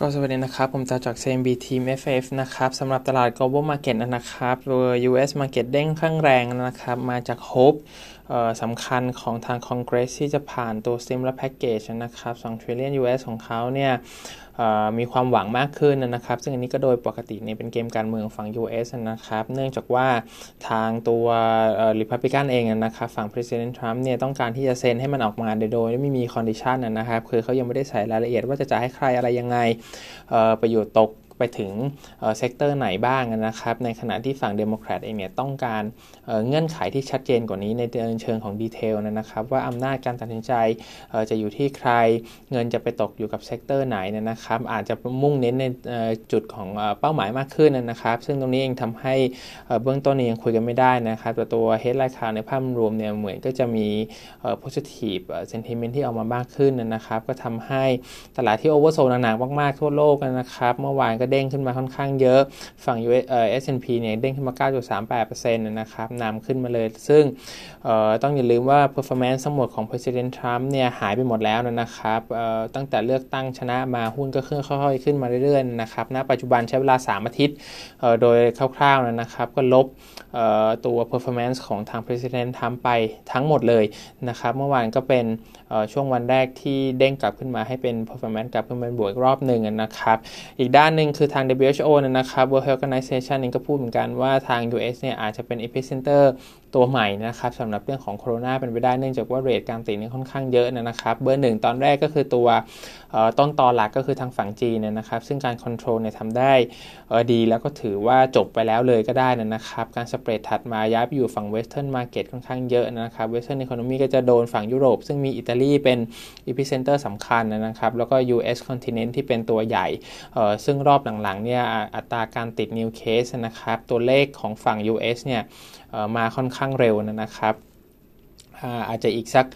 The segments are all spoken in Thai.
ก็สวัสดีนะครับ ผมจาจาก CMB Team FF นะครับสำหรับตลาด global market นะครับ US market เด้งข้างแรงนะครับ มาจาก hope สำคัญของทาง Congress ที่จะผ่านตัว stimulus package นะครับ2 trillion US ของเขาเนี่ย มีความหวังมากขึ้นนะครับ ซึ่งอันนี้ก็โดยปกติเนี่ยเป็นเกมการเมืองฝั่ง US นะครับ เนื่องจากว่าทางตัวริพับลิกันเองนะครับฝั่ง President Trump เนี่ยต้องการที่จะเซ็นให้มันออกมาโดยไม่มี condition นะครับ คือเขายังไม่ได้ใส่รายละเอียดว่าจะจ่ายให้ใครอะไรยังไงประโยชน์ตก ไปถึง sector ไหนบ้างนะครับ ในขณะที่ฝั่งเดโมแครตเองเนี่ยต้องการเงื่อนไขที่ชัดเจนกว่านี้ในเชิงของ detail นะครับ ว่าอำนาจการตัดสินใจจะอยู่ที่ใครเงินจะไปตกอยู่กับ sector ไหนนะครับ อาจจะมุ่งเน้นในจุดของเป้าหมายมากขึ้นนะครับ ซึ่งตรงนี้เองทำให้เบื้องต้นยังคุยกันไม่ได้นะครับ แต่ตัว headline ข่าวในภาพรวมเนี่ยเหมือนก็จะมี positive sentiment ที่ออกมามากขึ้นนะครับ ก็ทำให้ตลาดที่โอเวอร์โซนหนักมากๆทั่วโลกนะครับ เมื่อวานก็เด้งขึ้นมาค่อนข้างเยอะฝั่ง US เอ่อ S&P เนี่ยเด้งขึ้นมา 9.38%นะครับนำขึ้นมาเลย ซึ่งต้องอย่าลืมว่า performance ทั้งหมดของ President Trump เนี่ยหายไปหมดแล้วนะครับตั้งแต่เลือกตั้งชนะมาหุ้นก็ค่อยๆขึ้นมาเรื่อยๆนะครับณปัจจุบันใช้เวลา 3 อาทิตย์โดยคร่าวๆนะครับ ก็ลบตัว performance ของทาง President Trump ไปทั้งหมดเลยนะครับ เมื่อวานก็เป็นช่วงวันแรกที่เด้งกลับขึ้นมาให้เป็น performance กลับขึ้นมาบวกรอบหนึ่งนะครับ อีกด้านหนึ่งคือทาง WHO นะครับ World Health Organization เองก็พูดเหมือนกันว่าทาง US เนี่ยอาจจะเป็น epicenter ตัวใหม่นะครับสำหรับเรื่องของโคโรนาเป็นไปได้เนื่องจากว่าเรทการติดนี่ค่อนข้างเยอะนะครับ เบอร์หนึ่งตอนแรกก็คือตัวต้นตอหลักก็คือทางฝั่งจีนนะครับ ซึ่งการคอนโทรลเนี่ยทำได้ดีแล้วก็ถือว่าจบไปแล้วเลยก็ได้นะครับ การ spread ถัดมาย้ายไปอยู่ฝั่ง Western market ค่อนข้างเยอะนะครับ Western economy ก็จะโดนฝั่งยุโรป ซึ่งมีอิตาลีเป็น epicenter สำคัญนะครับ แล้วก็ US continent ที่เป็นตัวใหญ่ ซึ่งรอบหลังๆเนี่ยอัตราการติด new case นะครับตัวเลขของฝั่ง US เนี่ยมาค่อนข้างเร็วนะครับอาจจะอีกสัก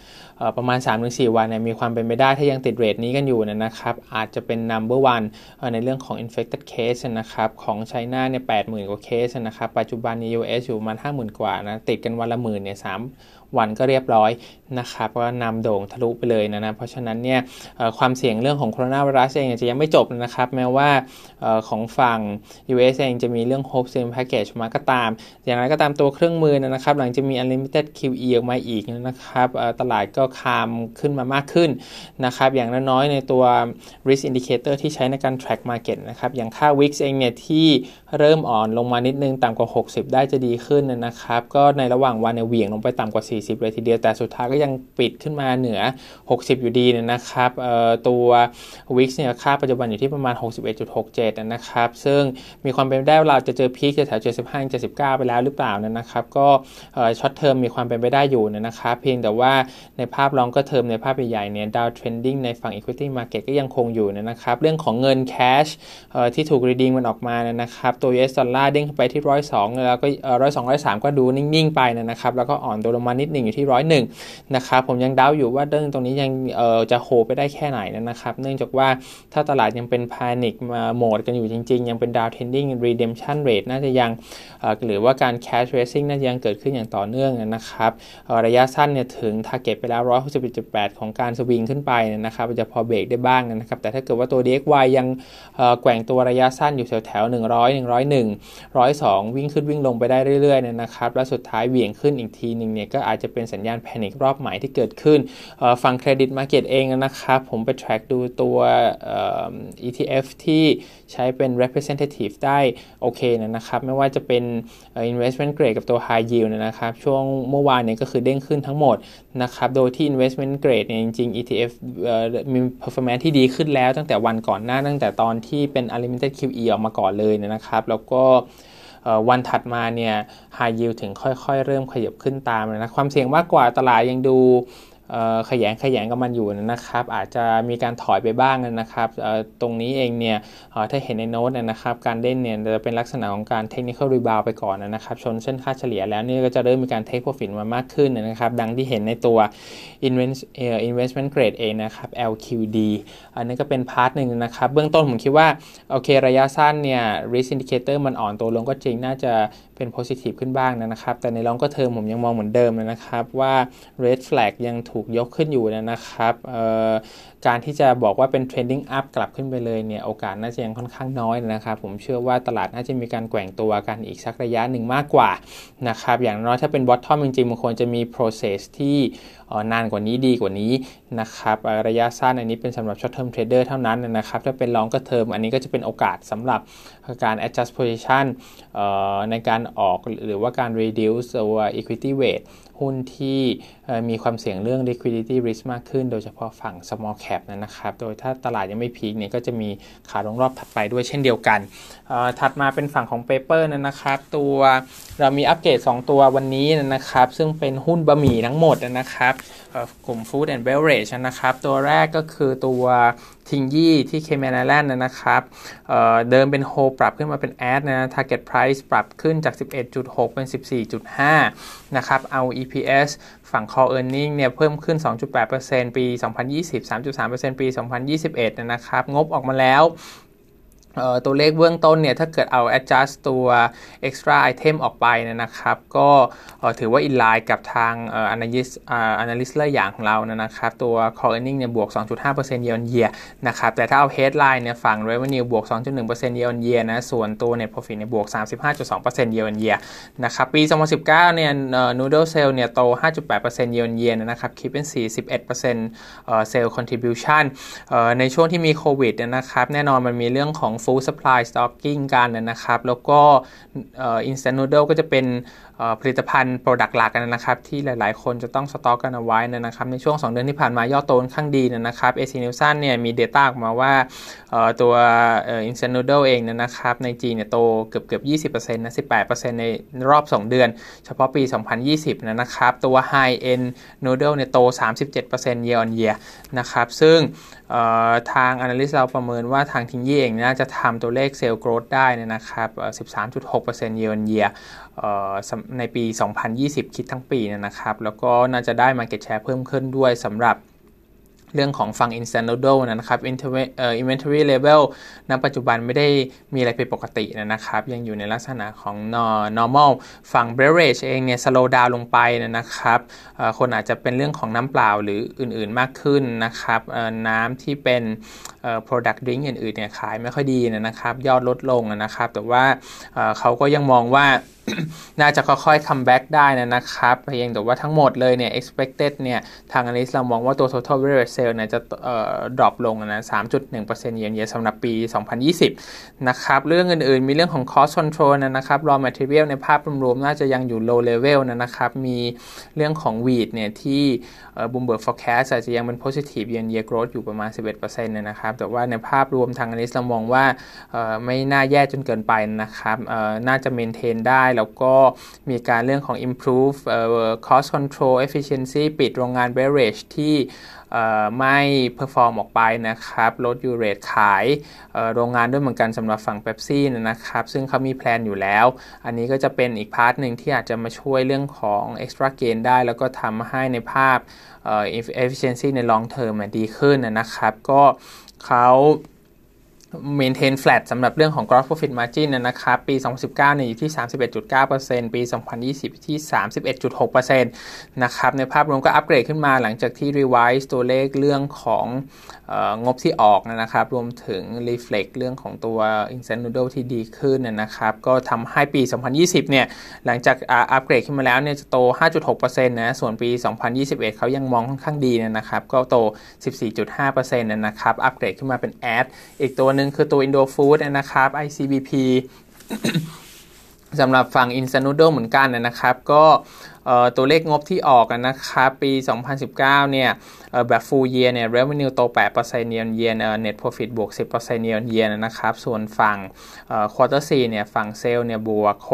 ประมาณ 3-4 วันเนี่ยมีความเป็นไปได้ถ้ายังติด rate นี้กันอยู่นะครับ อาจจะเป็น number one ในเรื่องของ infected case นะครับของไชน่าเนี่ย80,000กว่าเคสนะครับ ปัจจุบันใน US อยู่ประมาณ 50,000 กว่านะติดกันวันละหมื่นเนี่ย3 วันก็เรียบร้อยนะครับก็นำโด่งทะลุไปเลยนะนะเพราะฉะนั้นเนี่ยความเสี่ยงเรื่องของโคโรนาไวรัสเองจะยังไม่จบนะครับ แม้ว่าของฝั่ง US เองจะมีเรื่อง Hope Sim Package มาก็ตาม อย่างไรก็ตามตัวเครื่องมือนะครับ หลังจะมี Unlimited QE ออกมาอีกนะครับตลาดก็คามขึ้นมามากขึ้นนะครับ อย่างน้อยๆในตัว risk indicator ที่ใช้ในการ track market นะครับ อย่างค่า Wix เองเนี่ยที่เริ่มอ่อนลงมานิดนึงต่ำกว่า 60 ได้จะดีขึ้นนะครับ ก็ในระหว่างวันเนี่ยเหวี่ยงลงไปต่ำกว่า 40เลยทีเดียว แต่สุดท้ายก็ยังปิดขึ้นมาเหนือ 60 อยู่ดีนะครับตัว Wix เนี่ยค่าปัจจุบันอยู่ที่ประมาณ 61.67 นะครับ ซึ่งมีความเป็นไปได้ว่าเราจะเจอพีคแถว75 79 ไปแล้วหรือเปล่านะครับ ก็short term มีความเป็นไปได้อยู่นะครับเพียงแต่ว่าในภาพ longer term ในภาพใหญ่ๆเนี่ย down trending ในฝั่ง Equity Market ก็ยังคงอยู่นะครับ เรื่องของเงิน cash ที่ถูก redeem มันออกมานะครับ ตัว US ดอลลาร์เด้งไปที่ร้อยสองแล้วก็ร้อยสองร้อยสามก็ดูนิ่งๆไปนะครับ แล้วก็อ่อนตัวลงมานิดหนึ่งอยู่ที่ร้อยหนึ่งนะครับผมยังเดาอยู่ว่าเรื่องตรงนี้ยังจะโฮไปได้แค่ไหนนะครับ เนื่องจากว่าถ้าตลาดยังเป็น panic mode กันอยู่จริง ๆ ยังเป็น down trending redemption rate น่าจะยังหรือว่าการ cash raising น่าจะยังเกิดขึ้นอย่างต่อเนื่องนะครับระยะสั้นเนี่ยถึง target ไปแล้ว161.8ของการสวิงขึ้นไปนะครับจะพอเบรกได้บ้างนะครับ แต่ถ้าเกิดว่าตัว DXY ยังแกว่งตัวระยะสั้นอยู่แถวๆ100 101 102 วิ่งขึ้นวิ่งลงไปได้เรื่อยๆเนี่ยนะครับ แล้วสุดท้ายเหวี่ยงขึ้นอีกทีหนึ่งเนี่ยก็อาจจะเป็นสัญญาณ panic รอบใหม่ที่เกิดขึ้นฝั่ง credit market เองนะครับ ผมไป track ดูตัว ETF ที่ใช้เป็น representative ได้โอเคนะครับ ไม่ว่าจะเป็น investment grade กับตัว high yield นะครับ ช่วงเมื่อวานเนี่ยก็คือเด้งขึ้นทั้งหมดนะครับ โดยที่ investment grade เนี่ยจริงๆ ETF มี performance ที่ดีขึ้นแล้วตั้งแต่วันก่อนหน้าตั้งแต่ตอนที่เป็น unlimited QE ออกมาก่อนเลยนะครับ แล้วก็ วันถัดมาเนี่ยไฮยิวถึงค่อยๆ เริ่มขยับขึ้นตามนะความเสี่ยงมากกว่าตลาดยังดู แขยงแขยงกับมันอยู่นะครับ อาจจะมีการถอยไปบ้างนะครับตรงนี้เองเนี่ยถ้าเห็นในโน้ตนะครับการเล่นเนี่ยจะเป็นลักษณะของการ technical rebound ไปก่อนนะครับชนเส้นค่าเฉลี่ยแล้วนี่ก็จะเริ่มมีการ take profit มามากขึ้นนะครับดังที่เห็นในตัว investment grade เองนะครับ LQD อันนี้ก็เป็น part หนึ่งนะครับเบื้องต้นผมคิดว่าโอเคระยะสั้นเนี่ย risk indicator มันอ่อนตัวลงก็จริงน่าจะเป็น positive ขึ้นบ้างนะครับแต่ใน longer term ผมยังมองเหมือนเดิมนะครับว่า red flag ยังถูกกยกขึ้นอยู่นะครับการที่จะบอกว่าเป็น trending up กลับขึ้นไปเลยเนี่ยโอกาสน่าจะยังค่อนข้างน้อยนะครับผมเชื่อว่าตลาดน่าจะมีการแกว่งตัวกันอีกสักระยะหนึ่งมากกว่านะครับอย่างน้อยถ้าเป็น bottom จริงๆมันควรจะมี process ที่ นานกว่านี้ดีกว่านี้นะครับระยะสั้นอันนี้เป็นสำหรับ short term trader เท่านั้นนะครับถ้าเป็น long term อันนี้ก็จะเป็นโอกาสสำหรับการ adjust position ในการออกหรือว่าการ reduce ตัว equity weight หุ้นที่มีความเสี่ยงเรื่อง liquidity risk มากขึ้น โดยเฉพาะฝั่ง small cap นะครับ โดยถ้าตลาดยังไม่พีคเนี่ยก็จะมีขาลงรอบถัดไปด้วยเช่นเดียวกัน ถัดมาเป็นฝั่งของ paper นะครับ ตัวเรามีอัปเกรด2 ตัววันนี้นะครับ ซึ่งเป็นหุ้นบะหมี่ทั้งหมดนะครับกลุ่ม food and beverage นะครับ ตัวแรกก็คือตัวทิงยี่ที่เคมนแลนด์นะครับเเดิมเป็นโฮปรับขึ้นมาเป็นแอดนะ target price ปรับขึ้นจาก 11.6 เป็น 14.5 นะครับ เอา EPS ฝั่ง core earning เนี่ยเพิ่มขึ้น 2.8%ปี 2020 3.3%ปี 2021 นะครับ งบออกมาแล้ว ตัวเลขเบื้องต้นเนี่ยถ้าเกิดเอา adjust ตัว extra item ออกไปนะครับ ก็ถือว่า in line กับทาง analyst analyst เลอย่างของเรานะครับ ตัว core earning เนี่ยบวก 2.5% year on year นะครับ แต่ถ้าเอา headline เนี่ยฝั่ง revenue บวก 2.1% year on year นะ ส่วนตัว net profit เนี่ยบวก 35.2% year on year นะครับ ปี 2019 เนี่ย noodle sale เนี่ยโต 5.8% year on year นะครับ คิดเป็น 41% sale contribution ในช่วงที่มีโควิดนะครับ แน่นอนมันมีเรื่องของ food supply stocking กันนะครับ แล้วก็ instant noodle ก็จะเป็นผลิตภัณฑ์ product หลักกันนะครับ ที่หลาย ๆ คนจะต้องสต็อกกันเอาไว้นะครับ ในช่วง 2 เดือนที่ผ่านมายอดโตค่อนข้างดีนะครับ AC Nielsen เนี่ยมี Data ออกมาว่าตัว instant noodle เองนะครับในจีนเนี่ยโตเกือบเกือบ 20%นะ 18%ในรอบ 2 เดือน เฉพาะปี 2020 นะครับ ตัว high end noodle เนี่ยโต 37% year on year นะครับ ซึ่งทาง analyst เราประเมินว่าทางทิงยี่เองน่าจะทำตัวเลขเซลล์โกรดได้นะครับ 13.6% year on year ในปี 2020 คิดทั้งปีนะครับ แล้วก็น่าจะได้ Market Share เพิ่มขึ้นด้วยสำหรับเรื่องของฝั่ง instant noodle นะครับ inventory level ณ ปัจจุบันไม่ได้มีอะไรผิดปกตินะครับ ยังอยู่ในลักษณะของ normal ฝั่ง beverage เองเนี่ย slow down ลงไปนะครับ คนอาจจะเป็นเรื่องของน้ำเปล่าหรืออื่นๆมากขึ้นนะครับ น้ำที่เป็น product drink อื่นๆเนี่ยขายไม่ค่อยดีนะครับยอดลดลงนะครับ แต่ว่าเขาก็ยังมองว่าน่าจะค่อยๆ come back ได้นะครับเพียงแต่ว่าทั้งหมดเลยเนี่ย expected เนี่ย ทางอนิสเรามองว่าตัว total variable sale เนี่ยจะเอ่อ drop ลงนะ 3.1%เยียร์สำหรับปี 2020 นะครับ เรื่องอื่นๆ มีเรื่องของ cost control นะครับ raw material ในภาพรวมๆ น่าจะยังอยู่ low level นะครับ มีเรื่องของ wheat เนี่ยที่เอ่อ Bloomberg forecast อาจจะยังเป็น positive year year growth อยู่ประมาณ 11%นะครับแต่ว่าในภาพรวมทางอนิสเรามองว่าไม่น่าแย่จนเกินไปนะครับน่าจะเมนเทนได้แล้วก็มีการเรื่องของ improve cost control efficiency ปิดโรงงาน beverage ที่ ไม่ perform ออกไปนะครับลด U-rate ขายโรงงานด้วยเหมือนกันสำหรับฝั่งเบปซี่นะครับซึ่งเขามี plan อยู่แล้ว อันนี้ก็จะเป็นอีก part หนึ่งที่อาจจะมาช่วยเรื่องของ extra gain ได้ แล้วก็ทำให้ในภาพ efficiency ใน long term ดีขึ้นนะครับ ก็เขา maintain flat สำหรับเรื่องของ gross profit margin นะครับ ปี 2019เนี่ยอยู่ที่ 31.9%ปี 2020 ที่ 31.6%นะครับ ในภาพรวมก็อัปเกรดขึ้นมาหลังจากที่ revise ตัวเลขเรื่องของงบที่ออกนะครับ รวมถึง reflect เรื่องของตัว instant noodle ที่ดีขึ้นนะครับ ก็ทำให้ปี 2020 เนี่ย หลังจากอัปเกรดขึ้นมาแล้วเนี่ยจะโต 5.6%นะ ส่วนปี 2021 เขายังมองค่อนข้างดีนะครับ ก็โต 14.5%นะครับ อัปเกรดขึ้นมาเป็น add อีกตัวหนึ่งคือตัว Indo Food นะครับ ICBP สำหรับฝั่ง Instant Noodle เหมือนกันนะครับ ก็ตัวเลขงบที่ออกนะครับ ปี 2019 เนี่ยแบบ full year เนี่ย revenue โต 8% year on year net profit บวก 10% year on year นะครับ ส่วนฝั่ง quarter 4 เนี่ย ฝั่งเซลล์เนี่ย บวก 6%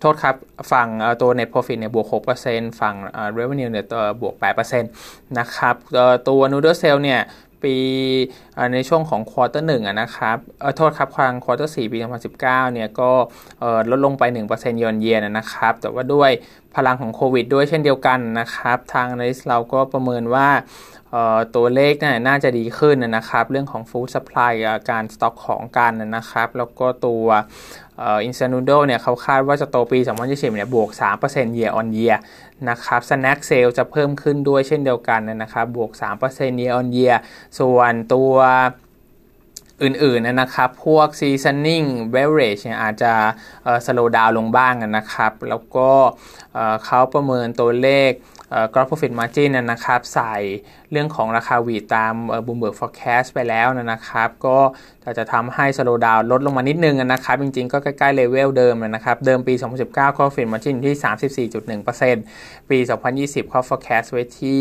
โทษครับ ฝั่งตัว net profit เนี่ยบวก 6%ฝั่ง revenue เนี่ยบวก 8%นะครับตัว noodle sale เนี่ย ปีในช่วงของ quarter หนึ่งนะครับโทษครับคราง quarter สี่ปี 2019 เนี่ยก็ลดลงไป 1%เยนเยนนะครับ แต่ว่าด้วยพลังของโควิดด้วยเช่นเดียวกันนะครับ ทางในเราก็ประเมินว่าตัวเลขน่าจะดีขึ้นนะครับ เรื่องของ food supply การสต็อกของกันนะครับ แล้วก็ตัว instant noodle เนี่ยเขาคาดว่าจะโตปี 2020เนี่ยบวก 3% year on year นะครับ snack sale จะเพิ่มขึ้นด้วยเช่นเดียวกันนะครับบวก 3% year on year ส่วนตัว อื่นๆนะครับ พวก seasoning beverage เนี่ยอาจจะ slow down ลงบ้างนะครับ แล้วก็เขาประเมินตัวเลข gross profit margin นะครับ ใส่เรื่องของราคาวีตามบูมเบิร์กฟอร์แคสต์ไปแล้วนะครับ ก็จะจะทำให้ slow down ลดลงมานิดนึงนะครับ จริงๆ ก็ใกล้ๆเลเวลเดิมนะครับ เดิมปี 2019 profit margin ที่ 34.1%ปี 2020เขา forecast ไว้ที่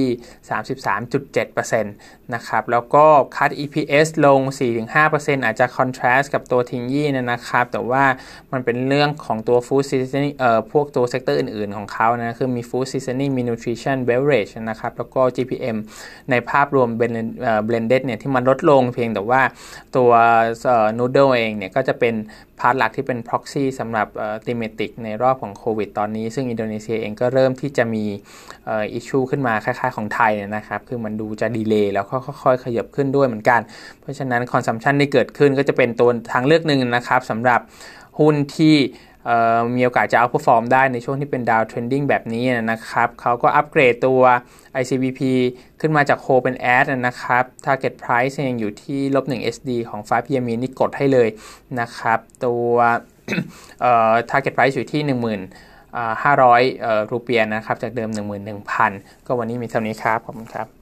33.7%นะครับ แล้วก็ cut EPS ลง 4-5%อาจจะ contrast กับตัว Tingyi นะครับ แต่ว่ามันเป็นเรื่องของตัว food seasoning เอ่อพวกตัว sector อื่นๆ ของเขานะ คือมี food seasoning มี nutrition beverage นะครับ แล้วก็ GPM ในภาพรวม blended เนี่ยที่มันลดลงเพียงแต่ว่าตัวnoodle เองเนี่ยก็จะเป็น part หลักที่เป็น proxy สำหรับ thematic ในรอบของโควิดตอนนี้ ซึ่งอินโดนีเซียเองก็เริ่มที่จะมี issue ขึ้นมาคล้ายๆของไทยนะครับ คือมันดูจะ delay แล้วก็ค่อยๆ ขยับขึ้นด้วยเหมือนกัน เพราะฉะนั้น consumption ที่เกิดขึ้นก็จะเป็นตัวทางเลือกหนึ่งนะครับสำหรับหุ้นที่ มีโอกาสจะ outperform ได้ในช่วงที่เป็น down trending แบบนี้นะครับเขาก็อัปเกรดตัว ICBP ขึ้นมาจาก hold เป็น add นะครับ Target Price เองอยู่ที่ลบ1 SD ของฟ้าพีมีนี่กดให้เลยนะครับ ตัว Target Price อยู่ที่1 500รูเปียนะครับ จากเดิม 11,000 ก็วันนี้มีเท่านี้ครับ ขอบคุณครับ